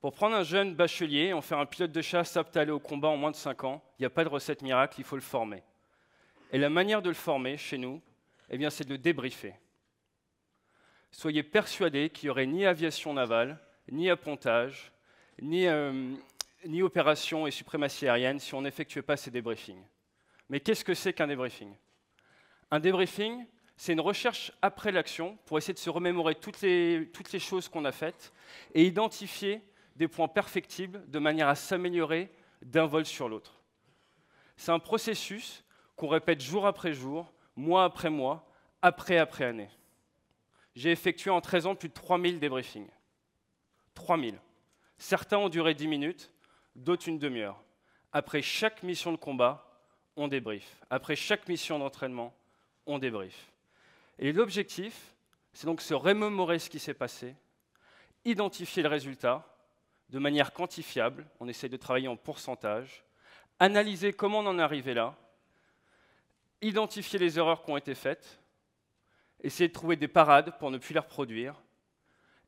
Pour prendre un jeune bachelier, en faire un pilote de chasse apte à aller au combat en moins de 5 ans, il n'y a pas de recette miracle, il faut le former. Et la manière de le former chez nous, eh bien, c'est de le débriefer. Soyez persuadés qu'il n'y aurait ni aviation navale, ni appontage, ni, euh, opération et suprématie aérienne si on n'effectuait pas ces débriefings. Mais qu'est-ce que c'est qu'un débriefing? Un débriefing, c'est une recherche après l'action pour essayer de se remémorer toutes les choses qu'on a faites et identifier des points perfectibles de manière à s'améliorer d'un vol sur l'autre. C'est un processus qu'on répète jour après jour, mois après mois, après après année. J'ai effectué en 13 ans plus de 3000 débriefings. 3000. Certains ont duré 10 minutes, d'autres une demi-heure. Après chaque mission de combat, on débrief. Après chaque mission d'entraînement, on débrief. Et l'objectif, c'est donc se remémorer ce qui s'est passé, identifier le résultat, de manière quantifiable, on essaie de travailler en pourcentage, analyser comment on en est arrivé là, identifier les erreurs qui ont été faites, essayer de trouver des parades pour ne plus les reproduire,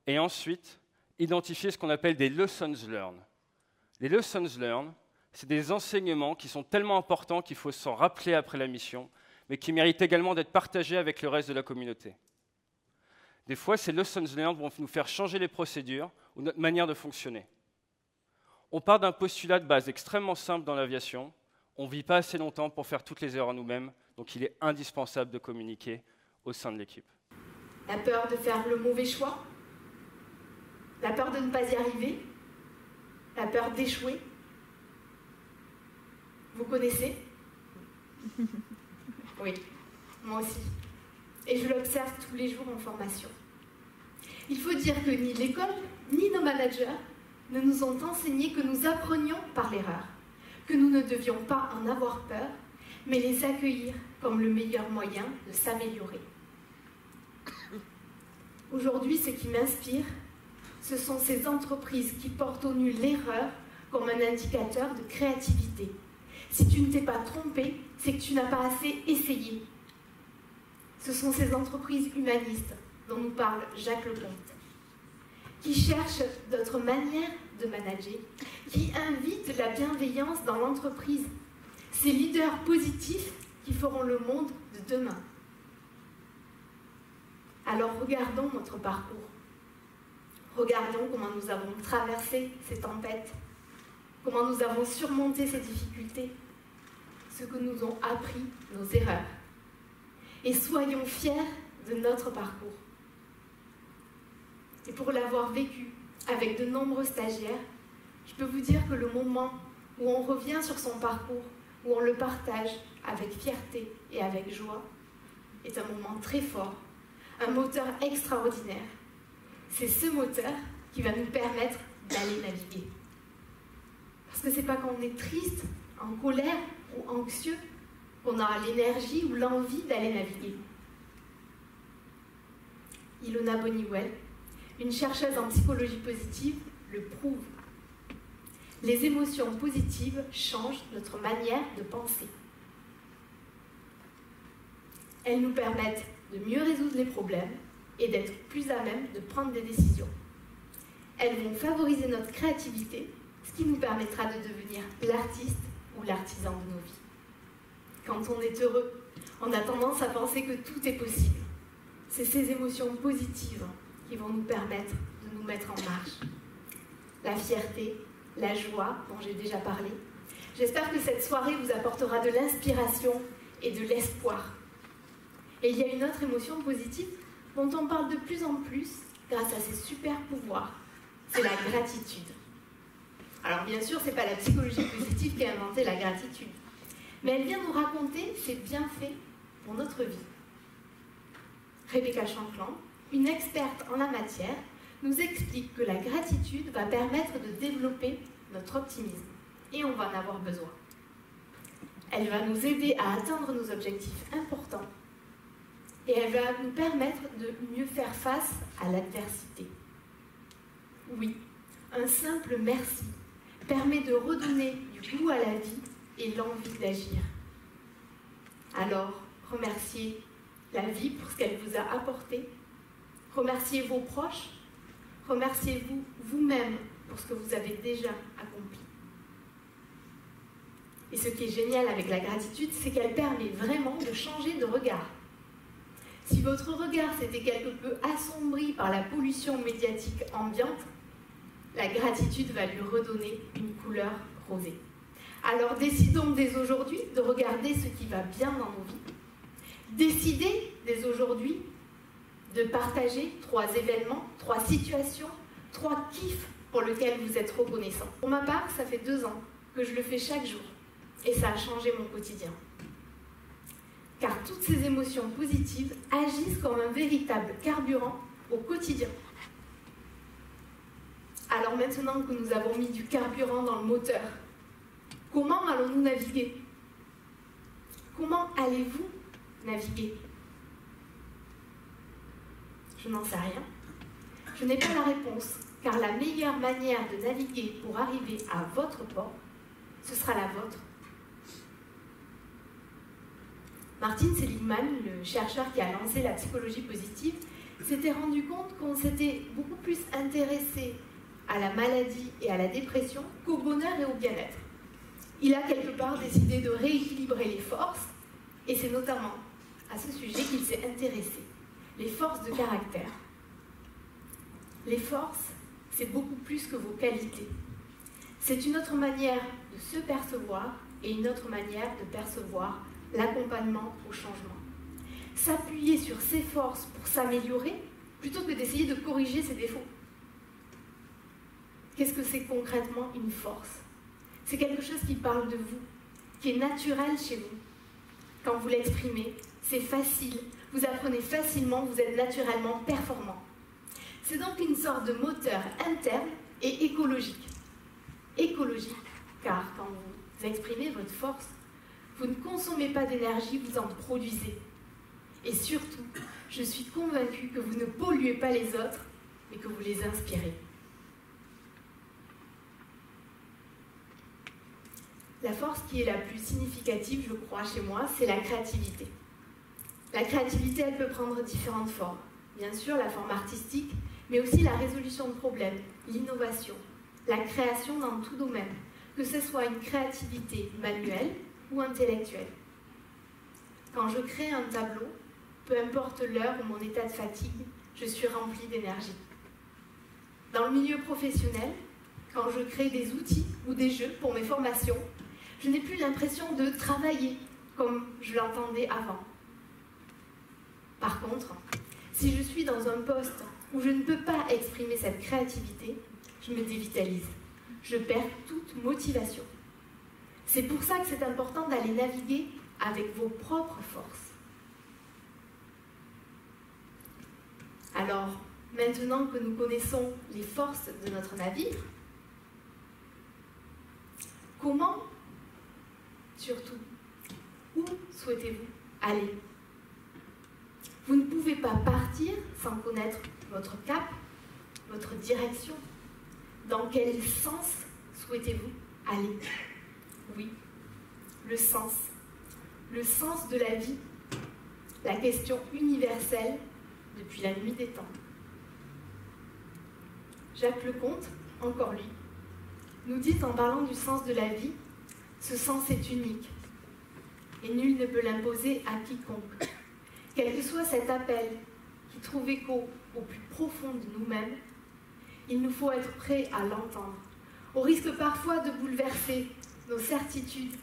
et ensuite identifier ce qu'on appelle des lessons learned. Les lessons learned, c'est des enseignements qui sont tellement importants qu'il faut s'en rappeler après la mission, mais qui méritent également d'être partagés avec le reste de la communauté. Des fois, ces lessons learned vont nous faire changer les procédures ou notre manière de fonctionner. On part d'un postulat de base extrêmement simple dans l'aviation. On ne vit pas assez longtemps pour faire toutes les erreurs nous-mêmes, donc il est indispensable de communiquer au sein de l'équipe. La peur de faire le mauvais choix La peur de ne pas y arriver La peur d'échouer Vous connaissez Oui, moi aussi. Et je l'observe tous les jours en formation. Il faut dire que ni l'école, ni nos managers ne nous ont enseigné que nous apprenions par l'erreur, que nous ne devions pas en avoir peur, mais les accueillir comme le meilleur moyen de s'améliorer. Aujourd'hui, ce qui m'inspire, ce sont ces entreprises qui portent au nu l'erreur comme un indicateur de créativité. Si tu ne t'es pas trompé, c'est que tu n'as pas assez essayé. Ce sont ces entreprises humanistes dont nous parle Jacques Lecomte, qui cherchent d'autres manières de manager, qui invitent la bienveillance dans l'entreprise. Ces leaders positifs qui feront le monde de demain. Alors regardons notre parcours. Regardons comment nous avons traversé ces tempêtes, comment nous avons surmonté ces difficultés, ce que nous ont appris nos erreurs. Et soyons fiers de notre parcours. Et pour l'avoir vécu avec de nombreux stagiaires, je peux vous dire que le moment où on revient sur son parcours, où on le partage avec fierté et avec joie, est un moment très fort un moteur extraordinaire. C'est ce moteur qui va nous permettre d'aller naviguer. Parce que c'est pas quand on est triste, en colère ou anxieux qu'on aura l'énergie ou l'envie d'aller naviguer. Ilona Boniwell, une chercheuse en psychologie positive, le prouve. Les émotions positives changent notre manière de penser. Elles nous permettent de mieux résoudre les problèmes et d'être plus à même de prendre des décisions. Elles vont favoriser notre créativité, ce qui nous permettra de devenir l'artiste ou l'artisan de nos vies. Quand on est heureux, on a tendance à penser que tout est possible. C'est ces émotions positives qui vont nous permettre de nous mettre en marche. La fierté, la joie dont j'ai déjà parlé. J'espère que cette soirée vous apportera de l'inspiration et de l'espoir et il y a une autre émotion positive dont on parle de plus en plus grâce à ses super pouvoirs. C'est la gratitude. Alors bien sûr, ce n'est pas la psychologie positive qui a inventé la gratitude, mais elle vient nous raconter ses bienfaits pour notre vie. Rebecca Chanclan, une experte en la matière, nous explique que la gratitude va permettre de développer notre optimisme et on va en avoir besoin. Elle va nous aider à atteindre nos objectifs importants et elle va nous permettre de mieux faire face à l'adversité. Oui, un simple merci permet de redonner du goût à la vie et l'envie d'agir. Alors, remerciez la vie pour ce qu'elle vous a apporté, remerciez vos proches, remerciez-vous vous-même pour ce que vous avez déjà accompli. Et ce qui est génial avec la gratitude, c'est qu'elle permet vraiment de changer de regard. Si votre regard s'était quelque peu assombri par la pollution médiatique ambiante, la gratitude va lui redonner une couleur rosée. Alors décidons dès aujourd'hui de regarder ce qui va bien dans nos vies. Décidez dès aujourd'hui de partager trois événements, trois situations, trois kiffs pour lesquels vous êtes reconnaissant. Pour ma part, ça fait deux ans que je le fais chaque jour et ça a changé mon quotidien. Car toutes ces émotions positives agissent comme un véritable carburant au quotidien. Alors maintenant que nous avons mis du carburant dans le moteur, comment allons-nous naviguer? Comment allez-vous naviguer? Je n'en sais rien. Je n'ai pas la réponse, car la meilleure manière de naviguer pour arriver à votre port, ce sera la vôtre. Martin Seligman, le chercheur qui a lancé la psychologie positive, s'était rendu compte qu'on s'était beaucoup plus intéressé à la maladie et à la dépression qu'au bonheur et au bien-être. Il a quelque part décidé de rééquilibrer les forces, et c'est notamment à ce sujet qu'il s'est intéressé, les forces de caractère. Les forces, c'est beaucoup plus que vos qualités. C'est une autre manière de se percevoir et une autre manière de percevoir l'accompagnement au changement. S'appuyer sur ses forces pour s'améliorer plutôt que d'essayer de corriger ses défauts. Qu'est-ce que c'est concrètement une force? C'est quelque chose qui parle de vous, qui est naturel chez vous. Quand vous l'exprimez, c'est facile, vous apprenez facilement, vous êtes naturellement performant. C'est donc une sorte de moteur interne et écologique. Écologique, car quand vous exprimez votre force, vous ne consommez pas d'énergie, vous en produisez. Et surtout, je suis convaincue que vous ne polluez pas les autres, mais que vous les inspirez. La force qui est la plus significative, je crois, chez moi, c'est la créativité. La créativité, elle peut prendre différentes formes. Bien sûr, la forme artistique, mais aussi la résolution de problèmes, l'innovation, la création dans tout domaine, que ce soit une créativité manuelle ou intellectuelle. Quand je crée un tableau, peu importe l'heure ou mon état de fatigue, je suis remplie d'énergie. Dans le milieu professionnel, quand je crée des outils ou des jeux pour mes formations, je n'ai plus l'impression de travailler comme je l'entendais avant. Par contre, si je suis dans un poste où je ne peux pas exprimer cette créativité, je me dévitalise. Je perds toute motivation. C'est pour ça que c'est important d'aller naviguer avec vos propres forces. Alors, maintenant que nous connaissons les forces de notre navire, comment surtout, où souhaitez-vous aller? Vous ne pouvez pas partir sans connaître votre cap, votre direction. Dans quel sens souhaitez-vous aller? Oui, le sens. Le sens de la vie, la question universelle depuis la nuit des temps. Jacques Lecomte, encore lui, nous dit en parlant du sens de la vie ce sens est unique et nul ne peut l'imposer à quiconque. Quel que soit cet appel qui trouve écho au plus profond de nous-mêmes, il nous faut être prêt à l'entendre, au risque parfois de bouleverser nos certitudes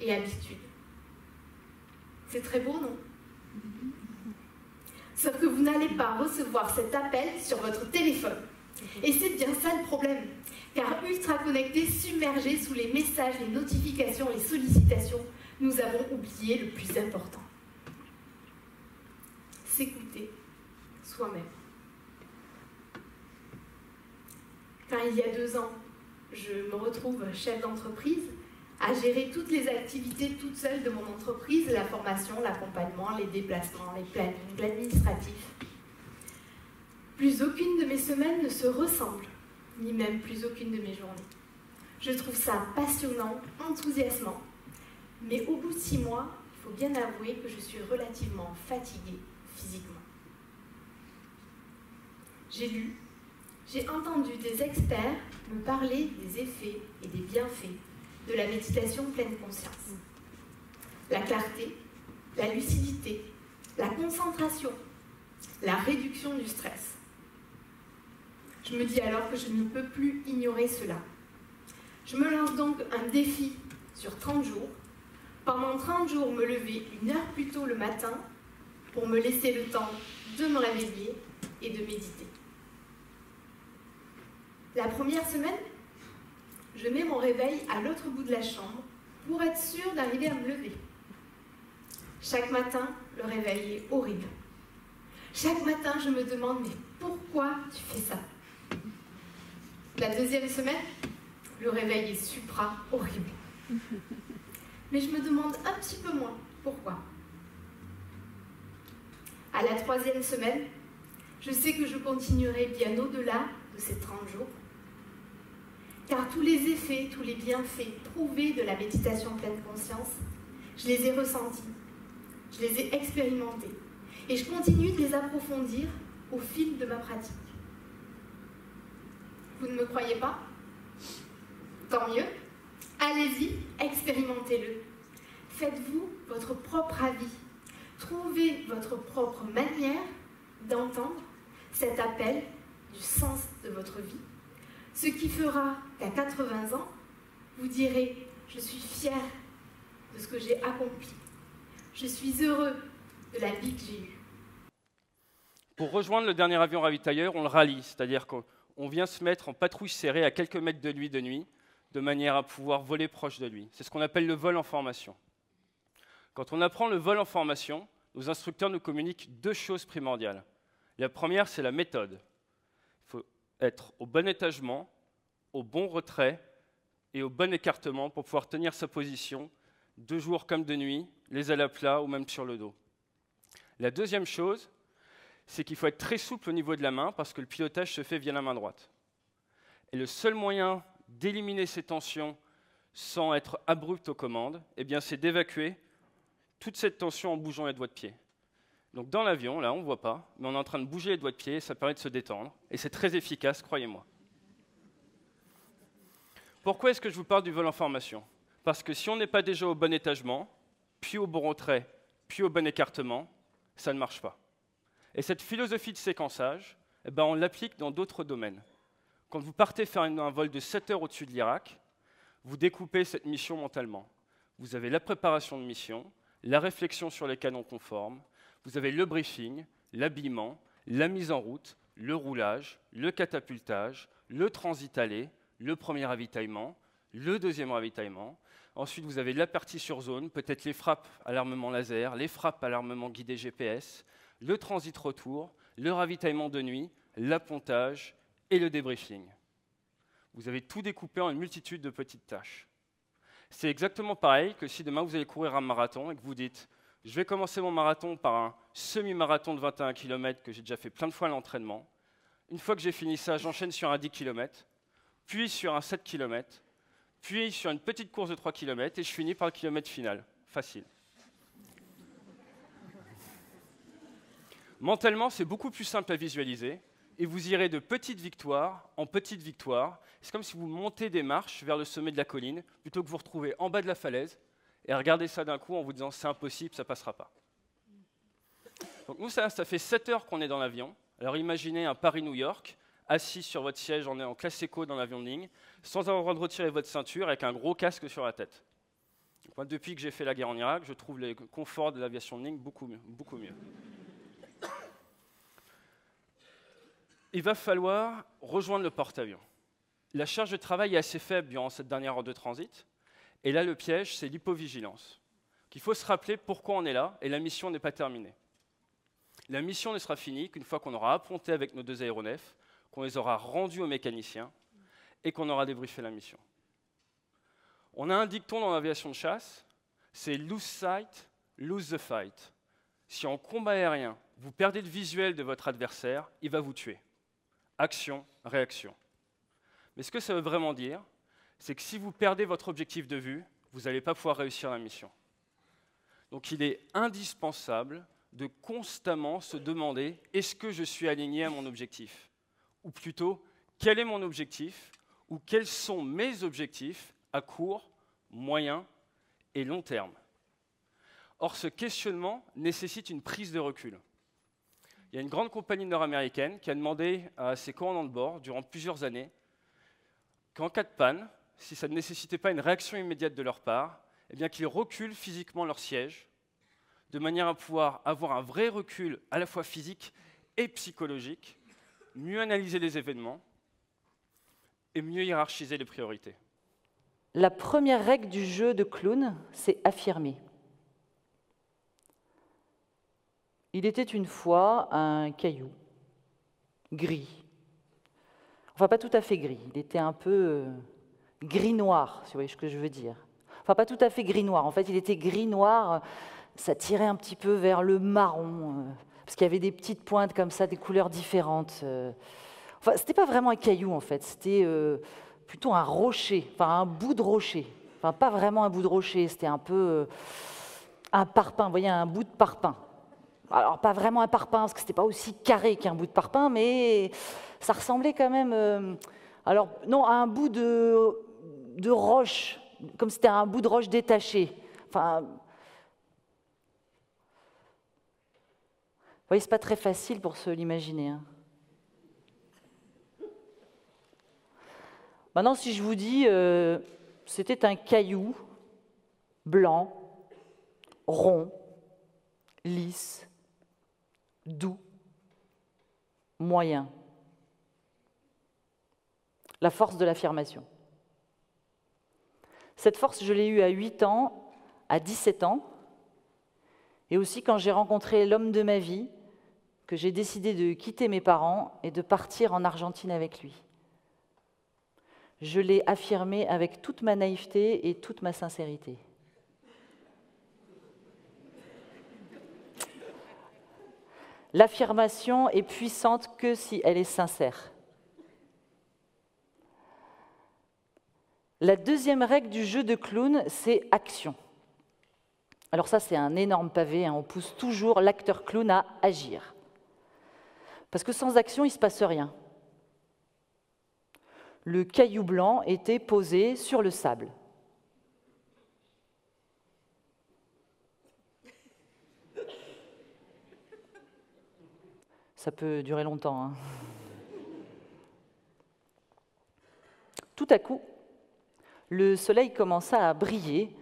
et habitudes. C'est très beau, non? Sauf que vous n'allez pas recevoir cet appel sur votre téléphone. Et c'est bien ça le problème car ultra connectés, submergés sous les messages, les notifications, les sollicitations, nous avons oublié le plus important. S'écouter soi-même. Quand il y a deux ans, je me retrouve chef d'entreprise, à gérer toutes les activités toute seule de mon entreprise, la formation, l'accompagnement, les déplacements, les plannings, l'administratif. Plus aucune de mes semaines ne se ressemble ni même plus aucune de mes journées. Je trouve ça passionnant, enthousiasmant. Mais au bout de six mois, il faut bien avouer que je suis relativement fatiguée physiquement. J'ai lu, j'ai entendu des experts me parler des effets et des bienfaits de la méditation pleine conscience. La clarté, la lucidité, la concentration, la réduction du stress. Je me dis alors que je ne peux plus ignorer cela. Je me lance donc un défi sur 30 jours. Pendant 30 jours, me lever une heure plus tôt le matin pour me laisser le temps de me réveiller et de méditer. La première semaine, je mets mon réveil à l'autre bout de la chambre pour être sûre d'arriver à me lever. Chaque matin, le réveil est horrible. Chaque matin, je me demande, mais pourquoi tu fais ça? La deuxième semaine, le réveil est supra horrible. Mais je me demande un petit peu moins pourquoi. À la troisième semaine, je sais que je continuerai bien au-delà de ces 30 jours car tous les effets, tous les bienfaits prouvés de la méditation pleine conscience, je les ai ressentis, je les ai expérimentés, et je continue de les approfondir au fil de ma pratique. Vous ne me croyez pas? Tant mieux. Allez-y, expérimentez-le. Faites-vous votre propre avis. Trouvez votre propre manière d'entendre cet appel du sens de votre vie ce qui fera qu'à 80 ans, vous direz, je suis fier de ce que j'ai accompli. Je suis heureux de la vie que j'ai eue. Pour rejoindre le dernier avion ravitailleur, on le rallie, c'est-à-dire qu'on vient se mettre en patrouille serrée à quelques mètres de lui de nuit, de manière à pouvoir voler proche de lui. C'est ce qu'on appelle le vol en formation. Quand on apprend le vol en formation, nos instructeurs nous communiquent deux choses primordiales. La première, c'est la méthode être au bon étagement, au bon retrait et au bon écartement pour pouvoir tenir sa position de jour comme de nuit, les ailes à plat ou même sur le dos. La deuxième chose, c'est qu'il faut être très souple au niveau de la main parce que le pilotage se fait via la main droite. Et le seul moyen d'éliminer ces tensions sans être abrupt aux commandes, eh c'est d'évacuer toute cette tension en bougeant les doigts de pied. Donc dans l'avion, là, on ne voit pas, mais on est en train de bouger les doigts de pied, ça permet de se détendre, et c'est très efficace, croyez-moi. Pourquoi est-ce que je vous parle du vol en formation? Parce que si on n'est pas déjà au bon étagement, puis au bon retrait, puis au bon écartement, ça ne marche pas. Et cette philosophie de séquençage, eh ben, on l'applique dans d'autres domaines. Quand vous partez faire un vol de 7 heures au-dessus de l'Irak, vous découpez cette mission mentalement. Vous avez la préparation de mission, la réflexion sur les canons conformes, vous avez le briefing, l'habillement, la mise en route, le roulage, le catapultage, le transit allé, le premier ravitaillement, le deuxième ravitaillement. Ensuite, vous avez la partie sur zone, peut-être les frappes à l'armement laser, les frappes à l'armement guidé GPS, le transit retour, le ravitaillement de nuit, l'appontage et le débriefing. Vous avez tout découpé en une multitude de petites tâches. C'est exactement pareil que si demain vous allez courir un marathon et que vous dites je vais commencer mon marathon par un semi-marathon de 21 km que j'ai déjà fait plein de fois à l'entraînement. Une fois que j'ai fini ça, j'enchaîne sur un 10 km, puis sur un 7 km, puis sur une petite course de 3 km et je finis par le kilomètre final. Facile. Mentalement, c'est beaucoup plus simple à visualiser et vous irez de petite victoire en petite victoire. C'est comme si vous montez des marches vers le sommet de la colline plutôt que vous retrouvez en bas de la falaise et regardez ça d'un coup en vous disant c'est impossible, ça passera pas. Donc nous, ça, ça fait 7 heures qu'on est dans l'avion. Alors imaginez un Paris-New York, assis sur votre siège en, en classe éco dans l'avion de ligne, sans avoir le droit de retirer votre ceinture, avec un gros casque sur la tête. depuis que j'ai fait la guerre en Irak, je trouve le confort de l'aviation de ligne beaucoup. Beaucoup mieux. Il va falloir rejoindre le porte-avions. La charge de travail est assez faible durant cette dernière heure de transit. Et là, le piège, c'est l'hypovigilance. Il faut se rappeler pourquoi on est là et la mission n'est pas terminée. La mission ne sera finie qu'une fois qu'on aura apponté avec nos deux aéronefs, qu'on les aura rendus aux mécaniciens et qu'on aura débriefé la mission. On a un dicton dans l'aviation de chasse, c'est lose sight, lose the fight. Si en combat aérien, vous perdez le visuel de votre adversaire, il va vous tuer. Action, réaction. Mais ce que ça veut vraiment dire, c'est que si vous perdez votre objectif de vue, vous n'allez pas pouvoir réussir la mission. Donc il est indispensable de constamment se demander est-ce que je suis aligné à mon objectif? Ou plutôt, Quel est mon objectif? Ou quels sont mes objectifs à court, moyen et long terme? Or, ce questionnement nécessite une prise de recul. Il y a une grande compagnie nord-américaine qui a demandé à ses commandants de bord, durant plusieurs années, qu'en cas de panne, si ça ne nécessitait pas une réaction immédiate de leur part, eh qu'ils reculent physiquement leur siège, de manière à pouvoir avoir un vrai recul à la fois physique et psychologique, mieux analyser les événements et mieux hiérarchiser les priorités. La première règle du jeu de clown, c'est affirmer. Il était une fois un caillou, gris. Enfin, pas tout à fait gris, il était un peu euh, gris-noir, si vous voyez ce que je veux dire. Enfin, pas tout à fait gris-noir, en fait, il était gris-noir, ça tirait un petit peu vers le marron, euh, parce qu'il y avait des petites pointes comme ça, des couleurs différentes. Euh. Enfin, c'était pas vraiment un caillou, en fait, c'était plutôt un rocher, enfin un bout de rocher. Enfin, pas vraiment un bout de rocher, c'était un peu un parpaing, vous voyez, un bout de parpaing. Alors, pas vraiment un parpaing, parce que ce n'était pas aussi carré qu'un bout de parpaing, mais ça ressemblait quand même. Euh, alors, non, à un bout de, de roche, comme c'était un bout de roche détaché. Enfin. Vous voyez, ce n'est pas très facile pour se l'imaginer. Hein. Maintenant, si je vous dis, euh, c'était un caillou blanc, rond, lisse, doux, moyen. La force de l'affirmation. Cette force, je l'ai eue à 8 ans, à 17 ans, et aussi quand j'ai rencontré l'homme de ma vie, que j'ai décidé de quitter mes parents et de partir en Argentine avec lui. Je l'ai affirmé avec toute ma naïveté et toute ma sincérité. L'affirmation est puissante que si elle est sincère. La deuxième règle du jeu de clown, c'est action. Alors ça, c'est un énorme pavé, hein. on pousse toujours l'acteur clown à agir. Parce que sans action, il ne se passe rien. Le caillou blanc était posé sur le sable. Ça peut durer longtemps. Hein. Tout à coup, le soleil commença à briller.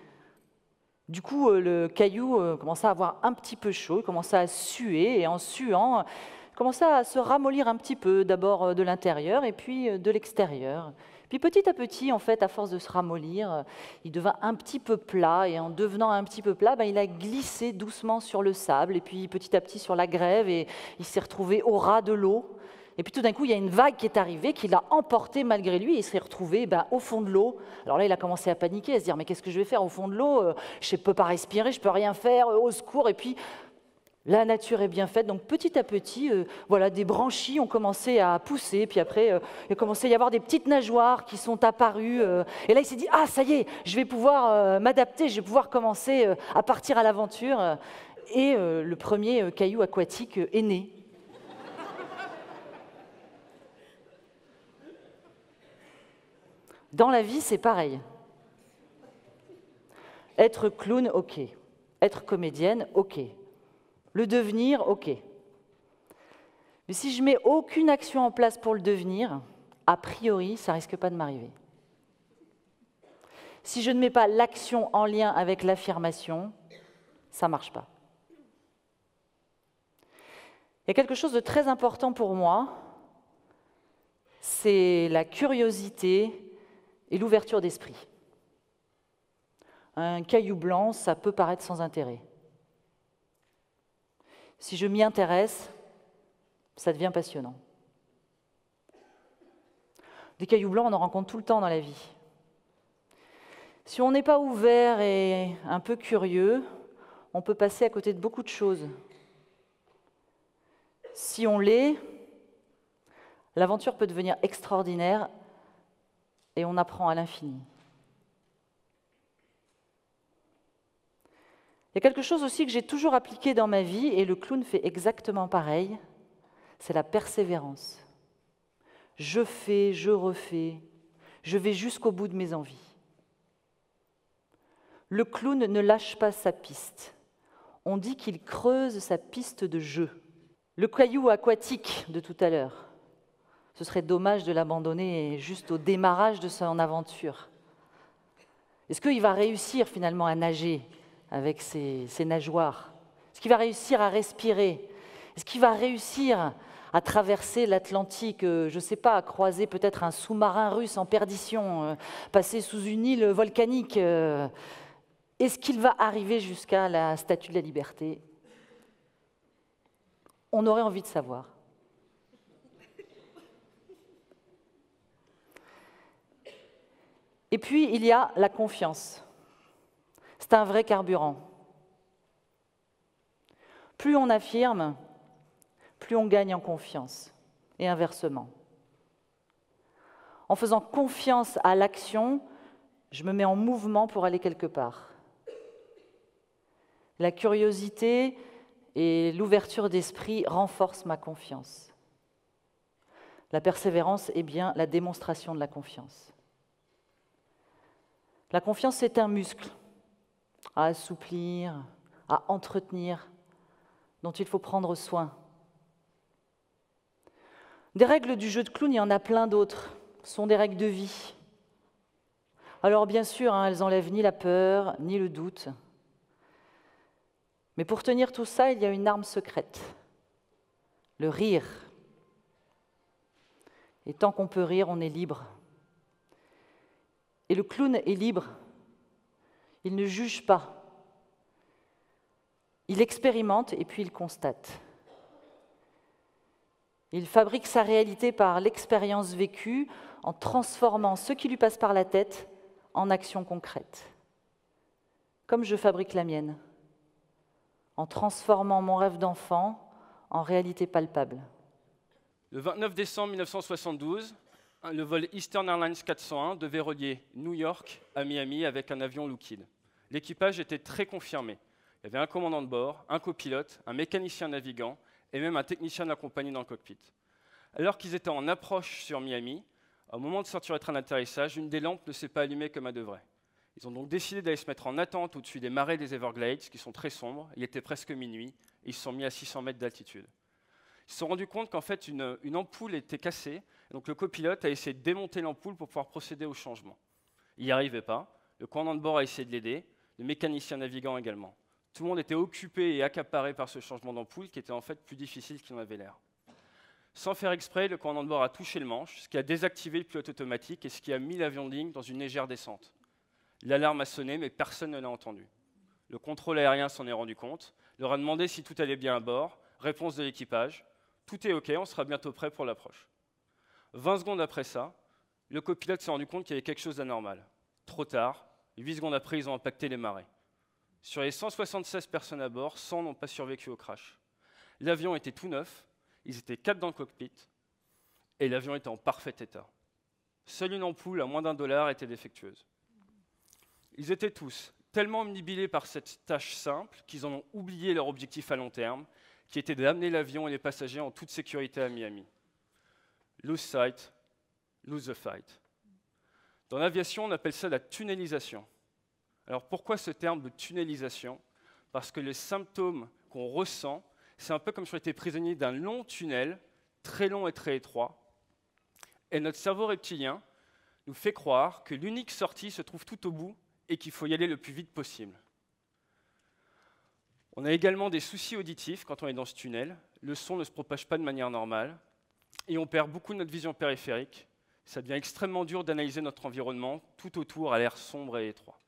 Du coup, euh, le caillou euh, commença à avoir un petit peu chaud, il commença à suer, et en suant, il commença à se ramollir un petit peu, d'abord euh, de l'intérieur et puis de l'extérieur. Puis petit à petit, en fait, à force de se ramollir, euh, il devint un petit peu plat, et en devenant un petit peu plat, ben, il a glissé doucement sur le sable, et puis petit à petit sur la grève, et il s'est retrouvé au ras de l'eau. Et puis tout d'un coup, il y a une vague qui est arrivée, qui l'a emporté malgré lui, et il s'est retrouvé ben, au fond de l'eau. Alors là, il a commencé à paniquer, à se dire, mais qu'est-ce que je vais faire au fond de l'eau? Euh, Je ne peux pas respirer, je ne peux rien faire, euh, au secours. Et puis, la nature est bien faite, donc petit à petit, euh, voilà, des branchies ont commencé à pousser, puis après, euh, il a commencé à y avoir des petites nageoires qui sont apparues. Euh, et là, il s'est dit ah ça y est, je vais pouvoir m'adapter, je vais pouvoir commencer à partir à l'aventure. Et le premier caillou aquatique est né. Dans la vie, c'est pareil. Être clown, ok. Être comédienne, ok. Le devenir, ok. Mais si je mets aucune action en place pour le devenir, a priori, ça risque pas de m'arriver. Si je ne mets pas l'action en lien avec l'affirmation, ça ne marche pas. Il y a quelque chose de très important pour moi, c'est la curiosité et l'ouverture d'esprit. Un caillou blanc, ça peut paraître sans intérêt. Si je m'y intéresse, ça devient passionnant. Des cailloux blancs, on en rencontre tout le temps dans la vie. Si on n'est pas ouvert et un peu curieux, on peut passer à côté de beaucoup de choses. Si on l'est, l'aventure peut devenir extraordinaire et on apprend à l'infini. Il y a quelque chose aussi que j'ai toujours appliqué dans ma vie, et le clown fait exactement pareil, c'est la persévérance. Je fais, je refais, je vais jusqu'au bout de mes envies. Le clown ne lâche pas sa piste. On dit qu'il creuse sa piste de jeu. Le caillou aquatique de tout à l'heure. Ce serait dommage de l'abandonner juste au démarrage de son aventure. Est-ce qu'il va réussir finalement à nager? Avec ses, nageoires Est-ce qu'il va réussir à respirer? Est-ce qu'il va réussir à traverser l'Atlantique, euh, je ne sais pas, à croiser peut-être un sous-marin russe en perdition, euh, passer sous une île volcanique euh, Est-ce qu'il va arriver jusqu'à la Statue de la Liberté? On aurait envie de savoir. Et puis, il y a la confiance. C'est un vrai carburant. Plus on affirme, plus on gagne en confiance, et inversement. En faisant confiance à l'action, je me mets en mouvement pour aller quelque part. La curiosité et l'ouverture d'esprit renforcent ma confiance. La persévérance est bien la démonstration de la confiance. La confiance, c'est un muscle à assouplir, à entretenir, dont il faut prendre soin. Des règles du jeu de clown, il y en a plein d'autres. Sont des règles de vie. Alors bien sûr, hein, elles enlèvent ni la peur, ni le doute. Mais pour tenir tout ça, il y a une arme secrète, le rire. Et tant qu'on peut rire, on est libre. Et le clown est libre. Il ne juge pas. Il expérimente et puis il constate. Il fabrique sa réalité par l'expérience vécue en transformant ce qui lui passe par la tête en action concrète. Comme je fabrique la mienne, en transformant mon rêve d'enfant en réalité palpable. Le 29 décembre 1972, le vol Eastern Airlines 401 devait relier New York à Miami avec un avion Lockheed. L'équipage était très confirmé. Il y avait un commandant de bord, un copilote, un mécanicien navigant et même un technicien accompagné dans le cockpit. Alors qu'ils étaient en approche sur Miami, au moment de sortir le train d'atterrissage, une des lampes ne s'est pas allumée comme elle devrait. Ils ont donc décidé d'aller se mettre en attente au-dessus des marais des Everglades, qui sont très sombres. Il était presque minuit, et ils se sont mis à 600 mètres d'altitude. Ils se sont rendus compte qu'en fait, une, une ampoule était cassée donc le copilote a essayé de démonter l'ampoule pour pouvoir procéder au changement. Il n'y arrivait pas. Le commandant de bord a essayé de l'aider, le mécanicien navigant également. Tout le monde était occupé et accaparé par ce changement d'ampoule qui était en fait plus difficile qu'il n'en avait l'air. Sans faire exprès, le commandant de bord a touché le manche, ce qui a désactivé le pilote automatique et ce qui a mis l'avion de ligne dans une légère descente. L'alarme a sonné, mais personne ne l'a entendu. Le contrôle aérien s'en est rendu compte, leur a demandé si tout allait bien à bord. Réponse de l'équipage Tout est OK, on sera bientôt prêt pour l'approche. 20 secondes après ça, le copilote s'est rendu compte qu'il y avait quelque chose d'anormal. Trop tard, 8 secondes après, ils ont impacté les marées. Sur les 176 personnes à bord, 100 n'ont pas survécu au crash. L'avion était tout neuf, ils étaient 4 dans le cockpit, et l'avion était en parfait état. Seule une ampoule à moins d'un dollar était défectueuse. Ils étaient tous tellement omnibilés par cette tâche simple qu'ils en ont oublié leur objectif à long terme, qui était d'amener l'avion et les passagers en toute sécurité à Miami. Lose sight, lose the fight. Dans l'aviation, on appelle ça la tunnelisation. Alors pourquoi ce terme de tunnelisation Parce que les symptômes qu'on ressent, c'est un peu comme si on était prisonnier d'un long tunnel, très long et très étroit. Et notre cerveau reptilien nous fait croire que l'unique sortie se trouve tout au bout et qu'il faut y aller le plus vite possible. On a également des soucis auditifs quand on est dans ce tunnel. Le son ne se propage pas de manière normale et on perd beaucoup de notre vision périphérique. Ça devient extrêmement dur d'analyser notre environnement, tout autour à l'air sombre et étroit.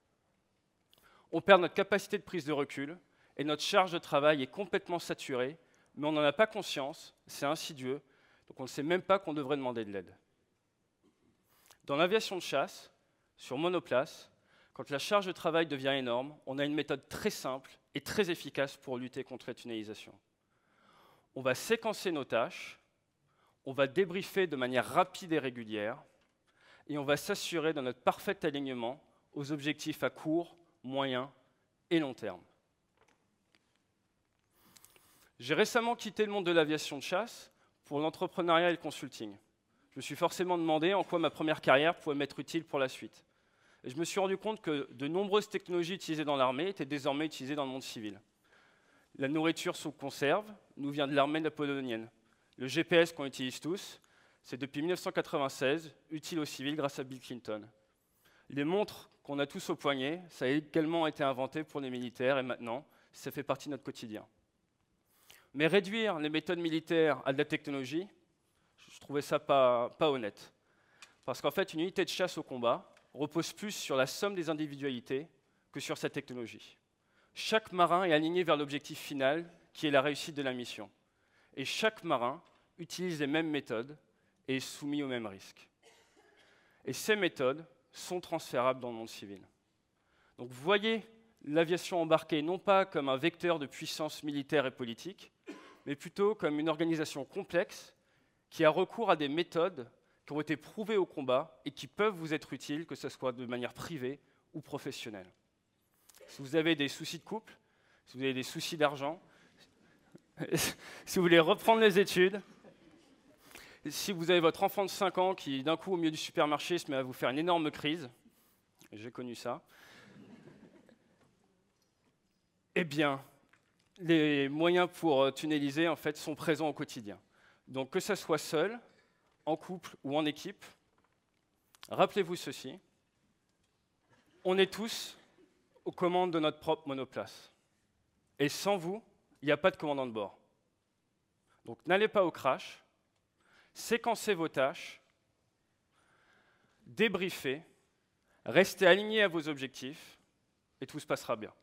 On perd notre capacité de prise de recul et notre charge de travail est complètement saturée, mais on n'en a pas conscience, c'est insidieux, donc on ne sait même pas qu'on devrait demander de l'aide. Dans l'aviation de chasse, sur monoplace, quand la charge de travail devient énorme, on a une méthode très simple et très efficace pour lutter contre la tunnelisation. On va séquencer nos tâches on va débriefer de manière rapide et régulière, et on va s'assurer de notre parfait alignement aux objectifs à court, moyen et long terme. J'ai récemment quitté le monde de l'aviation de chasse pour l'entrepreneuriat et le consulting. je me suis forcément demandé en quoi ma première carrière pouvait m'être utile pour la suite. Je me suis rendu compte que de nombreuses technologies utilisées dans l'armée étaient désormais utilisées dans le monde civil. La nourriture sous conserve nous vient de l'armée napoléonienne. Le GPS qu'on utilise tous, c'est depuis 1996 utile aux civils grâce à Bill Clinton. Les montres qu'on a tous au poignet, ça a également été inventé pour les militaires et maintenant, ça fait partie de notre quotidien. Mais réduire les méthodes militaires à de la technologie, je trouvais ça pas, pas honnête. Parce qu'en fait, une unité de chasse au combat repose plus sur la somme des individualités que sur sa technologie. Chaque marin est aligné vers l'objectif final, qui est la réussite de la mission. Et chaque marin utilise les mêmes méthodes et est soumis aux mêmes risques. Et ces méthodes sont transférables dans le monde civil. Donc voyez l'aviation embarquée non pas comme un vecteur de puissance militaire et politique, mais plutôt comme une organisation complexe qui a recours à des méthodes qui ont été prouvées au combat et qui peuvent vous être utiles, que ce soit de manière privée ou professionnelle. Si vous avez des soucis de couple, si vous avez des soucis d'argent, si vous voulez reprendre les études, si vous avez votre enfant de 5 ans qui, d'un coup, au milieu du supermarché, se met à vous faire une énorme crise, j'ai connu ça, eh bien, les moyens pour tunneliser, en fait, sont présents au quotidien. Donc que ce soit seul, en couple ou en équipe, rappelez-vous ceci, on est tous aux commandes de notre propre monoplace. Et sans vous, il n'y a pas de commandant de bord. Donc n'allez pas au crash, séquencez vos tâches, débriefez, restez alignés à vos objectifs, et tout se passera bien.